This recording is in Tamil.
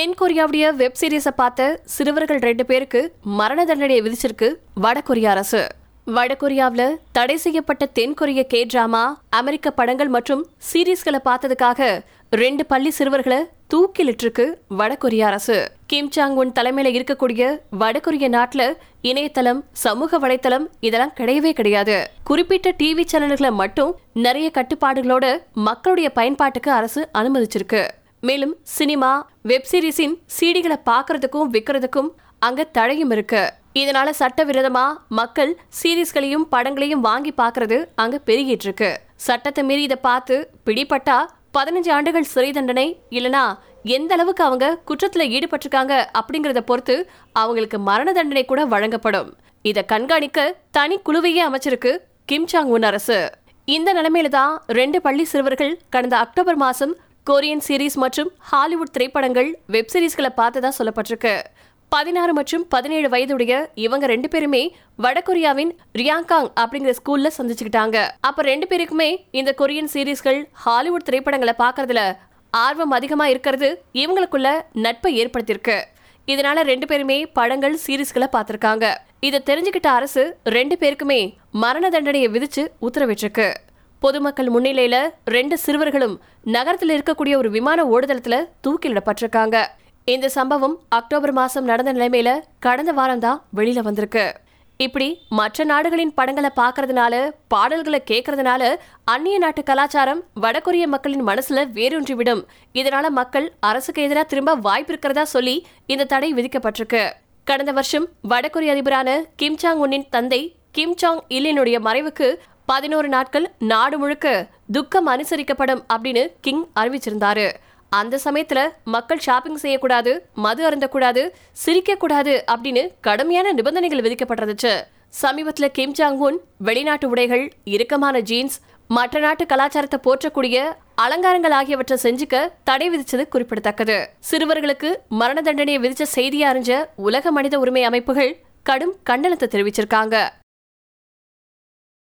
தென்கொரியாவுடைய வெப் சீரிஸை பார்த்த சிறுவர்கள் ரெண்டு பேருக்கு மரண தண்டனையை விதிச்சிருக்கு வடகொரிய அரசு. வடகொரியாவில் தடை செய்யப்பட்ட தென்கொரிய கே டிராமா அமெரிக்க படங்கள் மற்றும் சீரீஸ்களை பார்த்ததுக்காக ரெண்டு பள்ளி சிறுவர்களை தூக்கிலிட்டிருக்கு வடகொரிய அரசு. கிம் சாங் உன் தலைமையில இருக்கக்கூடிய வடகொரிய நாட்டில் இணையதளம் சமூக வலைத்தளம் இதெல்லாம் கிடையவே கிடையாது. குறிப்பிட்ட டிவி சேனல்களை மட்டும் நிறைய கட்டுப்பாடுகளோட மக்களுடைய பயன்பாட்டுக்கு அரசு அனுமதிச்சிருக்கு. மேலும் சினிமா வெப் சீரிஸின் சீடிகளை பார்க்கறதுக்கும் விற்கிறதுக்கும் அங்க தடையும் இருக்கு. இதனால சட்டவிரோதமா மக்கள் சீரீஸ்களையும் படங்களையும் வாங்கி பார்க்கறது அங்க பெருகிட்டு இருக்கு. சட்டத்தை மீறி இதை பார்த்து பிடிபட்டா பதினஞ்சு ஆண்டுகள் சிறை தண்டனை இல்லனா எந்த அளவுக்கு அவங்க குற்றத்துல ஈடுபட்டிருக்காங்க அப்படிங்கறத பொறுத்து அவங்களுக்கு மரண தண்டனை கூட வழங்கப்படும். இத கண்காணிக்க தனி குழுவையே அமைச்சிருக்கு கிம் சாங் உன் அரசு. இந்த நிலைமையில தான் ரெண்டு பள்ளி சிறுவர்கள் கடந்த அக்டோபர் மாசம் கொரியன் சீரீஸ் மற்றும் ஹாலிவுட் திரைப்படங்கள் வெப் சீரிஸ்களை பார்த்ததா சொல்லப்பட்டிருக்கு. பதினாறு மற்றும் பதினேழு வயதுடைய இவங்க ரெண்டு பேருமே வடகொரியாவின் ரியாங்காங் அப்படிங்கிற ஸ்கூல்ல சந்திச்சுக்கிட்டாங்க. அப்ப ரெண்டு பேருக்குமே இந்த கொரியன் சீரீஸ்கள் ஹாலிவுட் திரைப்படங்களை பாக்குறதுல ஆர்வம் அதிகமா இருக்கிறது இவங்களுக்குள்ள நட்பை ஏற்படுத்தியிருக்கு. இதனால ரெண்டு பேருமே படங்கள் சீரீஸ்களை பார்த்திருக்காங்க. இதை தெரிஞ்சுக்கிட்ட அரசு ரெண்டு பேருக்குமே மரண தண்டனையை விதிச்சு உத்தரவிட்டிருக்கு. பொதுமக்கள் முன்னிலையில ரெண்டு சிறுவர்களும் நகரத்தில் இருக்கக்கூடிய ஒரு விமான ஓடுதளத்துல தூக்கிலிடப்பட்டிருக்காங்க. இந்த சம்பவம் அக்டோபர் மாசம் நடந்த நிலைமையில கடந்த வாரம் தான் வெளியில வந்திருக்கு. இப்படி மற்ற நாடுகளின் படங்களை பார்க்கறதுனால பாடல்களை கேட்கறதுனால அந்நிய நாட்டு கலாச்சாரம் வடகொரிய மக்களின் மனசுல வேரூன்றி விடும் இதனால மக்கள் அரசுக்கு எதிராக திரும்ப வாய்ப்பு இருக்கிறதா சொல்லி இந்த தடை விதிக்கப்பட்டிருக்கு. கடந்த வருஷம் வடகொரிய அதிபரான கிம் சாங் உன்னின் தந்தை கிம் சாங் இல்லினுடைய மறைவுக்கு பதினோரு நாட்கள் நாடு முழுக்க துக்கம் அனுசரிக்கப்படும் அப்படின்னு கிங் அறிவிச்சிருந்தாரு. அந்த சமயத்துல மக்கள் ஷாப்பிங் செய்யக்கூடாது மது அருந்தக்கூடாது சிரிக்கக்கூடாது அப்படின்னு கடுமையான நிபந்தனைகள் விதிக்கப்பட்டிருந்துச்சு. சமீபத்துல கிம் ஜாங் உன் வெளிநாட்டு உடைகள் இறுக்கமான ஜீன்ஸ் மற்ற நாட்டு கலாச்சாரத்தை போற்றக்கூடிய அலங்காரங்கள் ஆகியவற்றை செஞ்சுக்க தடை விதிச்சது குறிப்பிடத்தக்கது. சிறுவர்களுக்கு மரண தண்டனையை விதிச்ச செய்தியை அறிஞ்ச உலக மனித உரிமை அமைப்புகள் கடும் கண்டனத்தை தெரிவிச்சிருக்காங்க.